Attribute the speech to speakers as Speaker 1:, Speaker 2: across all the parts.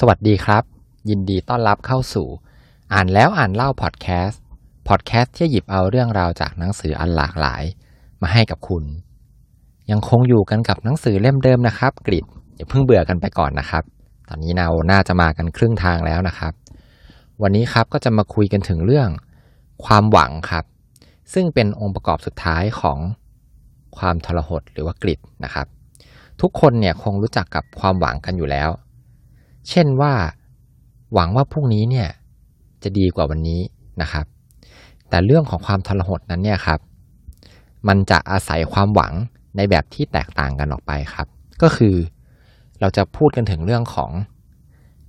Speaker 1: สวัสดีครับ ยินดีต้อนรับเข้าสู่ อ่านแล้วอ่านเล่าพอดแคสต์พอดแคสต์ที่หยิบเอาเรื่องราวจากหนังสืออันหลากหลาย มาให้กับคุณ ยังคงอยู่กันกับหนังสือเล่มเดิมนะครับกริดอย่าเพิ่งเบื่อกันไปก่อนนะครับ ตอนนี้เราน่าจะมากันครึ่งทางแล้วนะครับ วันนี้ครับก็จะมาคุยกันถึงเรื่อง ความหวังครับ ซึ่งเป็นองค์ประกอบสุดท้ายของความทรหดหรือว่ากริดนะครับ ทุกคนเนี่ยคงรู้จักกับความหวังกันอยู่แล้ว เช่นว่า หวังว่าพรุ่งนี้เนี่ยจะดีกว่าวันนี้นะครับ แต่เรื่องของความทรหดนั้นเนี่ยครับ มันจะอาศัยความหวังในแบบที่แตกต่างกันออกไปครับ ก็คือเราจะพูดกันถึงเรื่องของ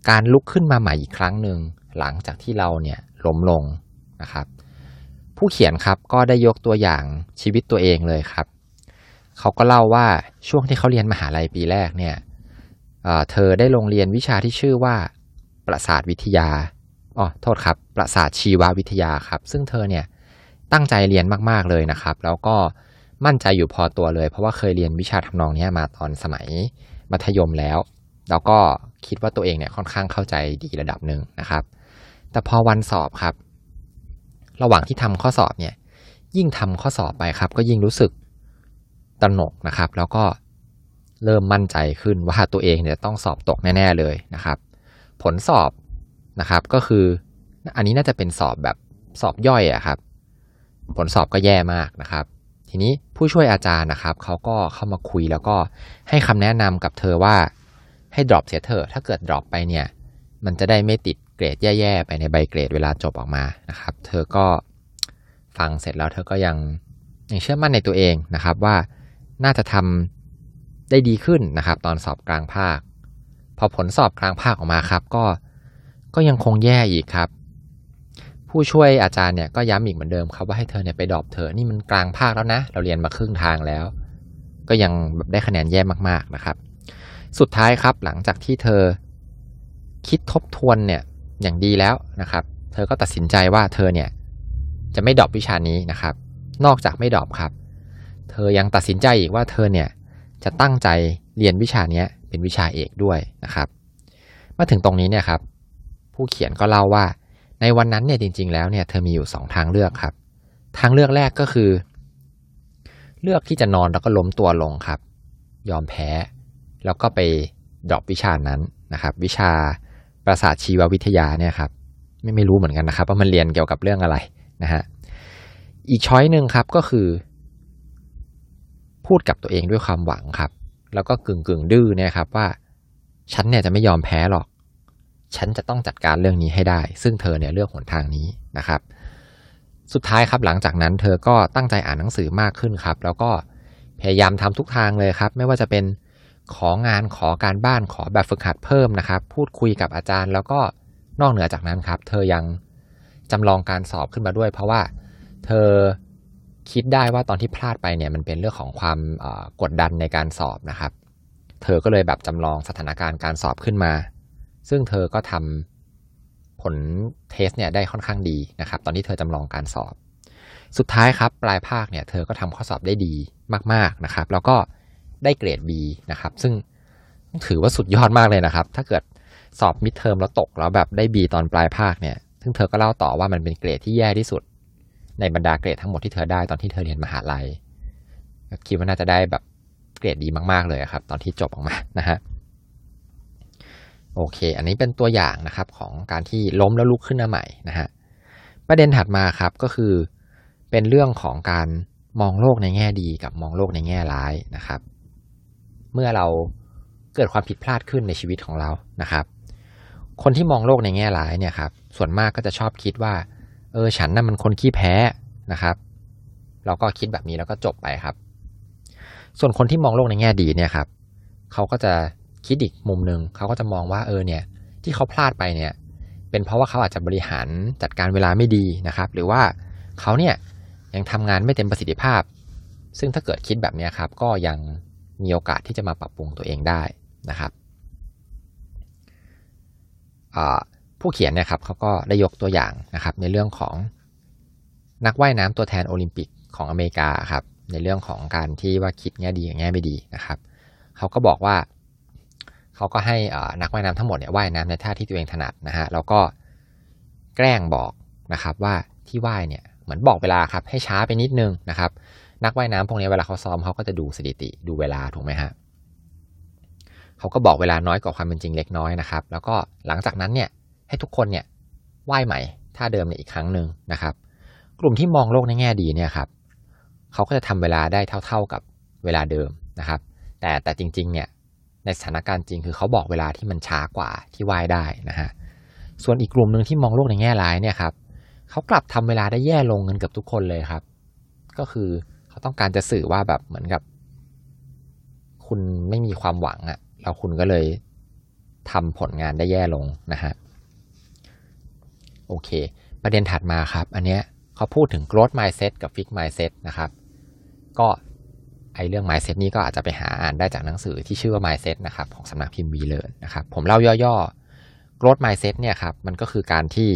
Speaker 1: การลุกขึ้นมาใหม่อีกครั้งหนึ่งหลังจากที่เราเนี่ยล้มลงนะครับ ผู้เขียนครับก็ได้ยกตัวอย่างชีวิตตัวเองเลยครับ เขาก็เล่าว่าช่วงที่เขาเรียนมหาลัยปีแรกเนี่ย เธอได้ลงเรียนวิชาที่ชื่อว่า ประสาทวิทยาอ๋อโทษครับ ประสาทชีววิทยาครับ ซึ่งเธอเนี่ยตั้งใจเรียนมากๆเลยนะครับ แล้วก็มั่นใจอยู่พอตัวเลย เพราะว่าเคยเรียนวิชาทำนองนี้มาตอนสมัยมัธยมแล้ว แล้วก็คิดว่าตัวเองเนี่ยค่อนข้างเข้าใจดีระดับหนึ่งนะครับ แต่พอวันสอบครับ ระหว่างที่ทำข้อสอบเนี่ย ยิ่งทำข้อสอบไปครับ ก็ยิ่งรู้สึกตระหนกนะครับ แล้วก็ เริ่มมั่นใจขึ้นว่าตัวเองเนี่ยต้องสอบตกแน่ๆเลยนะครับ ผลสอบนะครับก็คืออันนี้น่าจะเป็นสอบแบบสอบย่อยอะครับ ผลสอบก็แย่มากนะครับ ทีนี้ผู้ช่วยอาจารย์นะครับเขาก็เข้ามาคุยแล้วก็ให้คำแนะนำกับเธอว่าให้ drop เสียเถอะถ้าเกิด drop ไปเนี่ยมันจะได้ไม่ติดเกรดแย่ๆไปในใบเกรดเวลาจบออกมานะครับ เธอก็ฟังเสร็จแล้วเธอก็ยังยังเชื่อมั่นในตัวเองนะครับว่าน่าจะทำ ได้ดีขึ้นนะครับ ตอนสอบกลางภาค พอผลสอบกลางภาคออกมาครับ ก็ก็ยังคงแย่อีกครับ ผู้ช่วยอาจารย์เนี่ยก็ย้ำอีกเหมือนเดิมครับว่าให้เธอเนี่ยไปดรอปเธอนี่มันกลางภาคแล้วนะ เราเรียนมาครึ่งทางแล้ว ก็ยังแบบได้คะแนนแย่มากๆนะครับ สุดท้ายครับหลังจากที่เธอคิดทบทวนเนี่ยอย่างดีแล้วนะครับ เธอก็ตัดสินใจว่าเธอเนี่ยจะไม่ดรอปวิชานี้นะครับ นอกจากไม่ดรอปครับ เธอยังตัดสินใจอีกว่าเธอเนี่ย จะตั้งใจเรียนวิชานี้เป็นวิชาเอกด้วยนะครับ มาถึงตรงนี้เนี่ยครับ ผู้เขียนก็เล่าว่า ในวันนั้นเนี่ยจริง ๆ แล้วเนี่ยเธอมีอยู่สองทางเลือกครับ ทางเลือกแรกก็คือ เลือกที่จะนอนแล้วก็ล้มตัวลงครับ ยอมแพ้ แล้วก็ไปดรอปวิชานั้นนะครับ วิชาประสาทชีววิทยาเนี่ยครับไม่ไม่รู้เหมือนกันนะครับ ว่ามันเรียนเกี่ยวกับเรื่องอะไรนะฮะอีกช้อยหนึ่งครับก็คือ พูดกับตัวเองด้วยความหวังครับ แล้วก็กึ่งกึ่งดื้อเนี่ยครับว่า ฉันเนี่ยจะไม่ยอมแพ้หรอก ฉันจะต้องจัดการเรื่องนี้ให้ได้ ซึ่งเธอเนี่ยเลือกหนทางนี้นะครับ สุดท้ายครับหลังจากนั้นเธอก็ตั้งใจอ่านหนังสือมากขึ้นครับ แล้วก็พยายามทำทุกทางเลยครับ ไม่ว่าจะเป็นของานขอการบ้านขอแบบฝึกหัดเพิ่มนะครับ พูดคุยกับอาจารย์ แล้วก็นอกเหนือจากนั้นครับ เธอยังจำลองการสอบขึ้นมาด้วย เพราะว่าเธอ คิดได้ว่าตอนที่พลาดไปเนี่ยมันเป็นเรื่องของความกดดันในการสอบนะครับ เธอก็เลยแบบจำลองสถานการณ์การสอบขึ้นมา ซึ่งเธอก็ทำผล test เนี่ยได้ค่อนข้างดีนะครับ ตอนที่เธอจำลองการสอบ สุดท้ายครับปลายภาคเนี่ยเธอก็ทำข้อสอบได้ดีมากๆนะครับ แล้วก็ได้เกรด B นะครับ ซึ่งถือว่าสุดยอดมากเลยนะครับ ถ้าเกิดสอบ midterm แล้วตกแล้วแบบได้ B ตอนปลายภาคเนี่ย ซึ่งเธอก็เล่าต่อว่ามันเป็นเกรดที่แย่ที่สุด ในบรรดาเกรดทั้งหมดที่เธอได้ตอนที่เธอเรียนมหาลัยคิดว่าน่าจะได้แบบเกรดดีมากๆเลยครับ ตอนที่จบออกมานะฮะโอเค อันนี้เป็นตัวอย่างนะครับของการที่ล้มแล้วลุกขึ้นมาใหม่นะฮะประเด็นถัดมาครับก็คือเป็นเรื่องของการมองโลกในแง่ดีกับมองโลกในแง่ร้ายนะครับ เมื่อเราเกิดความผิดพลาดขึ้นในชีวิตของเรานะครับ คนที่มองโลกในแง่ร้ายเนี่ยครับส่วนมากก็จะชอบคิดว่า เออฉันน่ะมันคนขี้แพ้นะครับ เราก็คิดแบบนี้แล้วก็จบไปครับ ส่วนคนที่มองโลกในแง่ดีเนี่ยครับเขาก็จะคิดอีกมุมหนึ่งเขาก็จะมองว่าเออเนี่ย ที่เขาพลาดไปเนี่ย เป็นเพราะว่าเขาอาจจะบริหารจัดการเวลาไม่ดีนะครับ หรือว่าเขาเนี่ยยังทำงานไม่เต็มประสิทธิภาพ ซึ่งถ้าเกิดคิดแบบนี้ครับ ก็ยังมีโอกาสที่จะมาปรับปรุงตัวเองได้นะครับ ผู้เขียนเนี่ยครับเขาก็ได้ยกตัวอย่างนะครับในเรื่องของนักว่ายน้ำตัวแทนโอลิมปิกของอเมริกาครับในเรื่องของการที่ว่าคิดแง่ดีกับแง่ไม่ดีนะครับเขาก็บอกว่าเขาเขาก็ให้นักว่ายน้ำทั้งหมดเนี่ยว่ายน้ำในท่าที่ตัวเองถนัดนะฮะแล้วก็แกล้งบอกนะครับว่าที่ว่ายเนี่ยเหมือนบอกเวลาครับให้ช้าไปนิดนึงนะครับ นักว่ายน้ำพวกนี้เวลาเขาซ้อมเขาก็จะดูสถิติดูเวลาถูกไหมฮะเขาก็บอกเวลาน้อยกว่าความเป็นจริงเล็กน้อยนะครับ แล้วก็หลังจากนั้นเนี่ย ให้ทุกคนเนี่ยว่ายใหม่ท่าเดิมเนี่ยอีกครั้งหนึ่งนะครับ กลุ่มที่มองโลกในแง่ดีเนี่ยครับเขาก็จะทำเวลาได้เท่า ๆกับเวลาเดิมนะครับ แต่แต่จริงๆเนี่ยในสถานการณ์จริงคือเขาบอกเวลาที่มันช้ากว่าที่ว่ายได้นะฮะส่วนอีกกลุ่มหนึ่งที่มองโลกในแง่ร้ายเนี่ยครับเขากลับทำเวลาได้แย่ลงกันกับทุกคนเลยครับ ก็คือเขาต้องการจะสื่อว่าแบบเหมือนกับ คุณไม่มีความหวังอะ่ะแล้วคุณก็เลยทำผลงานได้แย่ลงนะฮะ โอเค ประเด็นถัดมาครับ อันเนี้ยเขาพูดถึง growth mindset กับ fix mindset นะครับ ก็ไอเรื่อง mindset นี้ก็อาจจะไปหาอ่านได้จากหนังสือที่ชื่อว่า mindset นะครับของสำนักพิมพ์วีเลอร์นะครับ ผมเล่าย่อๆ growth mindset เนี่ยครับ มันก็คือการที่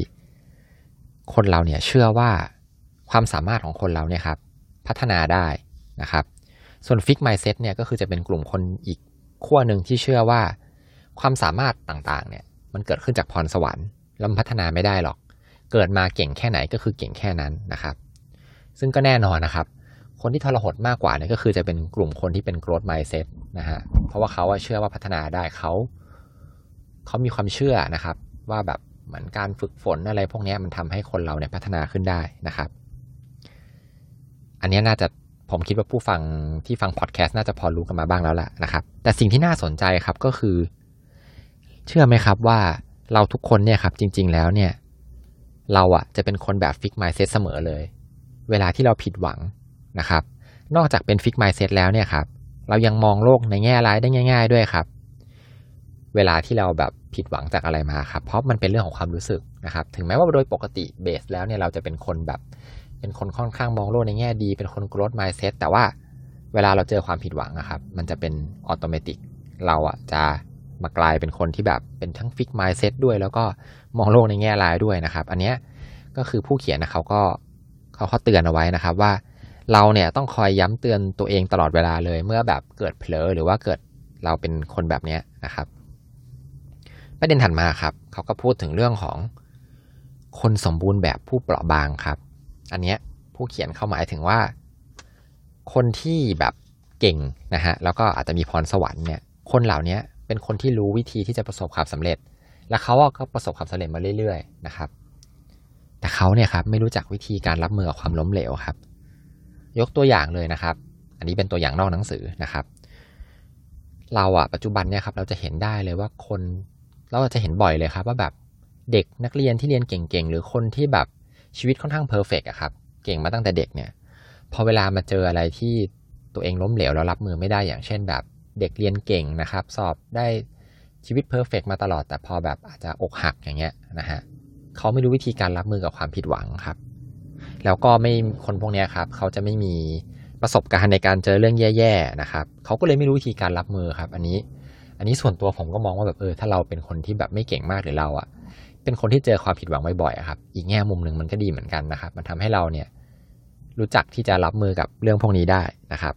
Speaker 1: คนเราเนี่ยเชื่อว่าความสามารถของคนเราเนี่ยครับ พัฒนาได้นะครับ ส่วน fix mindset เนี่ยก็คือจะเป็นกลุ่มคนอีกขั้วหนึ่งที่เชื่อว่า ความสามารถต่างๆ เนี่ย มันเกิดขึ้นจากพรสวรรค์แล้วพัฒนาไม่ได้หรอก เกิดมาเก่งแค่ไหนก็คือเก่งแค่นั้นนะครับ ซึ่งก็แน่นอนนะครับ คนที่ทรหดมากกว่าเนี่ยก็คือจะเป็นกลุ่มคนที่เป็น growth mindset นะฮะเพราะว่าเขาเชื่อว่าพัฒนาได้เขาเขามีความเชื่อนะครับ ว่าแบบเหมือนการฝึกฝนอะไรพวกนี้มันทำให้คนเราเนี่ยพัฒนาขึ้นได้นะครับ อันนี้น่าจะผมคิดว่าผู้ฟังที่ฟังพอดแคสต์น่าจะพอรู้กันมาบ้างแล้วแหละนะครับ แต่สิ่งที่น่าสนใจครับก็คือ เชื่อไหมครับว่าเราทุกคนเนี่ยครับจริง ๆ แล้วเนี่ย เราอะจะเป็นคนแบบฟิกไมซ์เซตเสมอเลย เวลาที่เราผิดหวังนะครับ นอกจากเป็นฟิกไมซ์เซตแล้วเนี่ยครับ เรายังมองโลกในแง่ร้ายได้ง่าย ๆ ด้วยครับ เวลาที่เราแบบผิดหวังจากอะไรมาครับ เพราะมันเป็นเรื่องของความรู้สึกนะครับ ถึงแม้ว่าโดยปกติ base แล้วเนี่ยเราจะเป็นคนแบบ เป็นคนค่อนข้างมองโลกในแง่ดี เป็นคน growth mindset แต่ว่าเวลาเราเจอความผิดหวังนะครับ มันจะเป็น automatic เราอะจะ มากลายเป็นคนที่แบบเป็นทั้ง fixed mindset ด้วย แล้วก็มองโลกในแง่ร้ายด้วยนะครับ อันนี้ก็คือผู้เขียนนะเขาก็เขาเขาเตือนเอาไว้นะครับว่าเราเนี่ยต้องคอยย้ำเตือนตัวเองตลอดเวลาเลย เมื่อแบบเกิดเผลอหรือว่าเกิดเราเป็นคนแบบเนี้ยนะครับประเด็นถัดมาครับเขาก็พูดถึงเรื่องของคนสมบูรณ์แบบผู้เปราะบางครับ อันเนี้ยผู้เขียนเข้าหมายถึงว่า คนที่แบบเก่งนะฮะแล้วก็อาจจะมีพรสวรรค์เนี่ยคนเหล่านี้ เป็นคนที่รู้วิธีที่จะประสบความสำเร็จ และเขาก็ประสบความสำเร็จมาเรื่อย ๆ นะครับ แต่เขาเนี่ยครับไม่รู้จักวิธีการรับมือกับความล้มเหลวครับ ยกตัวอย่างเลยนะครับ อันนี้เป็นตัวอย่างนอกหนังสือนะครับ เราอะปัจจุบันเนี่ยครับเราจะเห็นได้เลยว่าคนเราจะเห็นบ่อยเลยครับ ว่าแบบเด็กนักเรียนที่เรียนเก่งๆหรือคนที่แบบชีวิตค่อนข้างเพอร์เฟกอะครับเก่งมาตั้งแต่เด็กเนี่ย พอเวลามาเจออะไรที่ตัวเองล้มเหลวแล้วรับมือไม่ได้อย่างเช่นแบบ เด็กเรียนเก่งนะครับ สอบได้ชีวิตเพอร์เฟกมาตลอด แต่พอแบบอาจจะอกหักอย่างเงี้ยนะฮะเขาไม่รู้วิธีการรับมือกับความผิดหวังครับ แล้วก็ไม่คนพวกนี้ครับ เขาจะไม่มีประสบการณ์ในการเจอเรื่องแย่ๆนะครับเขาก็เลยไม่รู้วิธีการรับมือครับ อันนี้ อันนี้ส่วนตัวผมก็มองว่าแบบเออถ้าเราเป็นคนที่แบบไม่เก่งมากหรือเราอะ่ะ เป็นคนที่เจอความผิดหวังบ่อยๆครับอีกแง่มุมหนึ่งมันก็ดีเหมือนกันนะครับ มันทำให้เราเนี่ยรู้จักที่จะรับมือกับเรื่องพวกนี้ได้นะครับ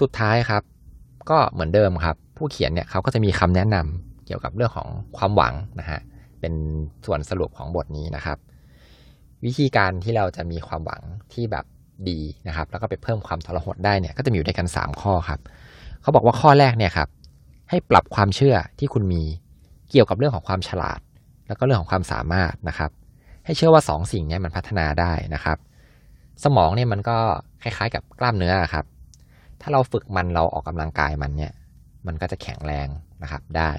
Speaker 1: สุดท้ายครับ ก็เหมือนเดิมครับ ผู้เขียนเนี่ยเขาก็จะมีคำแนะนำเกี่ยวกับเรื่องของความหวังนะฮะเป็นส่วนสรุปของบทนี้นะครับ วิธีการที่เราจะมีความหวังที่แบบดีนะครับ แล้วก็ไปเพิ่มความทรหดได้เนี่ยก็จะมีอยู่ด้วยกัน 3 ข้อครับเขาบอกว่าข้อแรกเนี่ยครับให้ปรับความเชื่อที่คุณมีเกี่ยวกับเรื่องของความฉลาด แล้วก็เรื่องของความสามารถนะครับ ให้เชื่อว่า 2สสิ่งนี้มันพัฒนาได้นะครับ สมองเนี่ยมันก็คล้ายๆ กับกล้ามเนื้อครับ ถ้าเราฝึกมันเราออกกำลังกายมันเนี่ย มันก็จะแข็งแรงนะครับได้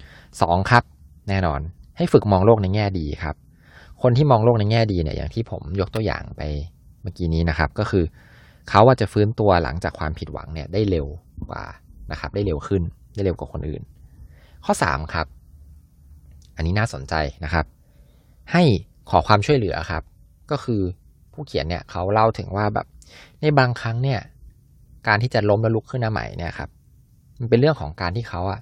Speaker 1: 2ครับ แน่นอนให้ฝึกมองโลกในแง่ดีครับ คนที่มองโลกในแง่ดีเนี่ยอย่างที่ผมยกตัวอย่างไปเมื่อกี้นี้นะครับ ก็คือเขาว่าจะฟื้นตัวหลังจากความผิดหวังเนี่ยได้เร็วกว่านะครับ ได้เร็วขึ้นได้เร็วกว่าคนอื่น ข้อ3ครับ อันนี้น่าสนใจนะครับ ให้ขอความช่วยเหลือครับ ก็คือผู้เขียนเนี่ยเขาเล่าถึงว่าแบบในบางครั้งเนี่ย การที่จะล้มแล้วลุกขึ้นมาใหม่เนี่ยครับ มันเป็นเรื่องของการที่เขาอะ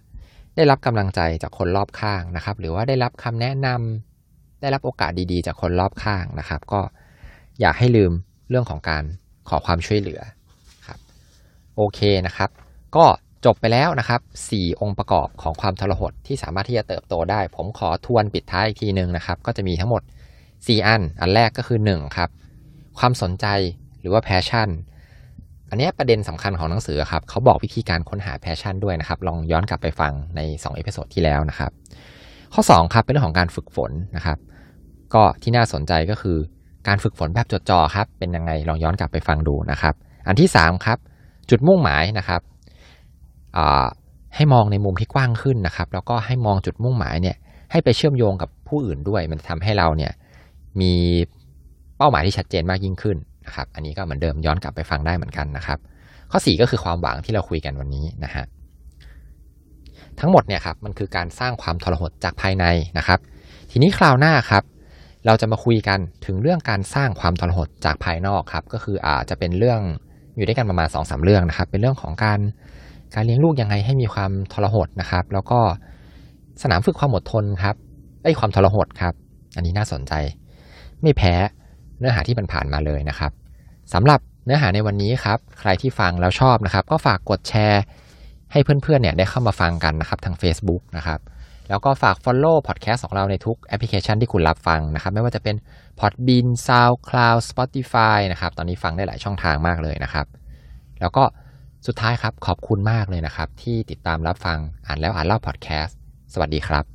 Speaker 1: ได้รับกำลังใจจากคนรอบข้างนะครับ หรือว่าได้รับคำแนะนำได้รับโอกาสดีๆ จากคนรอบข้างนะครับ ก็อย่าให้ลืมเรื่องของการขอความช่วยเหลือครับ โอเคนะครับ ก็จบไปแล้วนะครับ 4 องค์ประกอบของความทรหดที่สามารถที่จะเติบโตได้ ผมขอทวนปิดท้ายอีกทีหนึ่งนะครับ ก็จะมีทั้งหมด 4 อัน อันแรกก็คือ 1 ครับ ความสนใจหรือว่า passion อันนี้ประเด็นสำคัญของหนังสือครับเขาบอกวิธีการค้นหา passion ด้วยนะครับ ลองย้อนกลับไปฟังใน2 episode ที่แล้วนะครับ ข้อ2ครับเป็นเรื่องของการฝึกฝนนะครับ ก็ที่น่าสนใจก็คือการฝึกฝนแบบจดจ่อครับ เป็นยังไงลองย้อนกลับไปฟังดูนะครับ อันที่3ครับจุดมุ่งหมายนะครับให้มองในมุมที่กว้างขึ้นนะครับ แล้วก็ให้มองจุดมุ่งหมายเนี่ยให้ไปเชื่อมโยงกับผู้อื่นด้วย มันทำให้เราเนี่ยมีเป้าหมายที่ชัดเจนมากยิ่งขึ้น นะครับ อันนี้ก็เหมือนเดิมย้อนกลับไปฟังได้เหมือนกันนะครับ ข้อ 4 ก็คือความหวังที่เราคุยกันวันนี้นะฮะทั้งหมดเนี่ยครับมันคือการสร้างความทรหดจากภายในนะครับ ทีนี้คราวหน้าครับ เราจะมาคุยกันถึงเรื่องการสร้างความทรหดจากภายนอกครับ ก็คืออาจจะเป็นเรื่องอยู่ด้วยกันประมาณ2อสเรื่องนะครับ เป็นเรื่องของการการเลี้ยงลูกยังไงให้มีความทรหดนะครับ แล้วก็สนามฝึกความอดทนครับไอ้ความทรหดครับ อันนี้น่าสนใจ ไม่แพ้ เนื้อหาที่มันผ่านมาเลยนะครับสำหรับเนื้อหาในวันนี้ครับ ใครที่ฟังแล้วชอบนะครับ ก็ฝากกดแชร์ ให้เพื่อนๆเนี่ยได้เข้ามาฟังกันนะครับทาง Facebook นะครับแล้วก็ฝาก Follow Podcast ของเราในทุกแอปพลิเคชันที่คุณรับฟังนะครับ ไม่ว่าจะเป็น Podbean SoundCloud Spotify นะครับ ตอนนี้ฟังได้หลายช่องทางมากเลยนะครับ แล้วก็สุดท้ายครับขอบคุณมากเลยนะครับ ที่ติดตามรับฟังอ่านแล้วอ่านเล่าพอดแคสต์สวัสดีครับ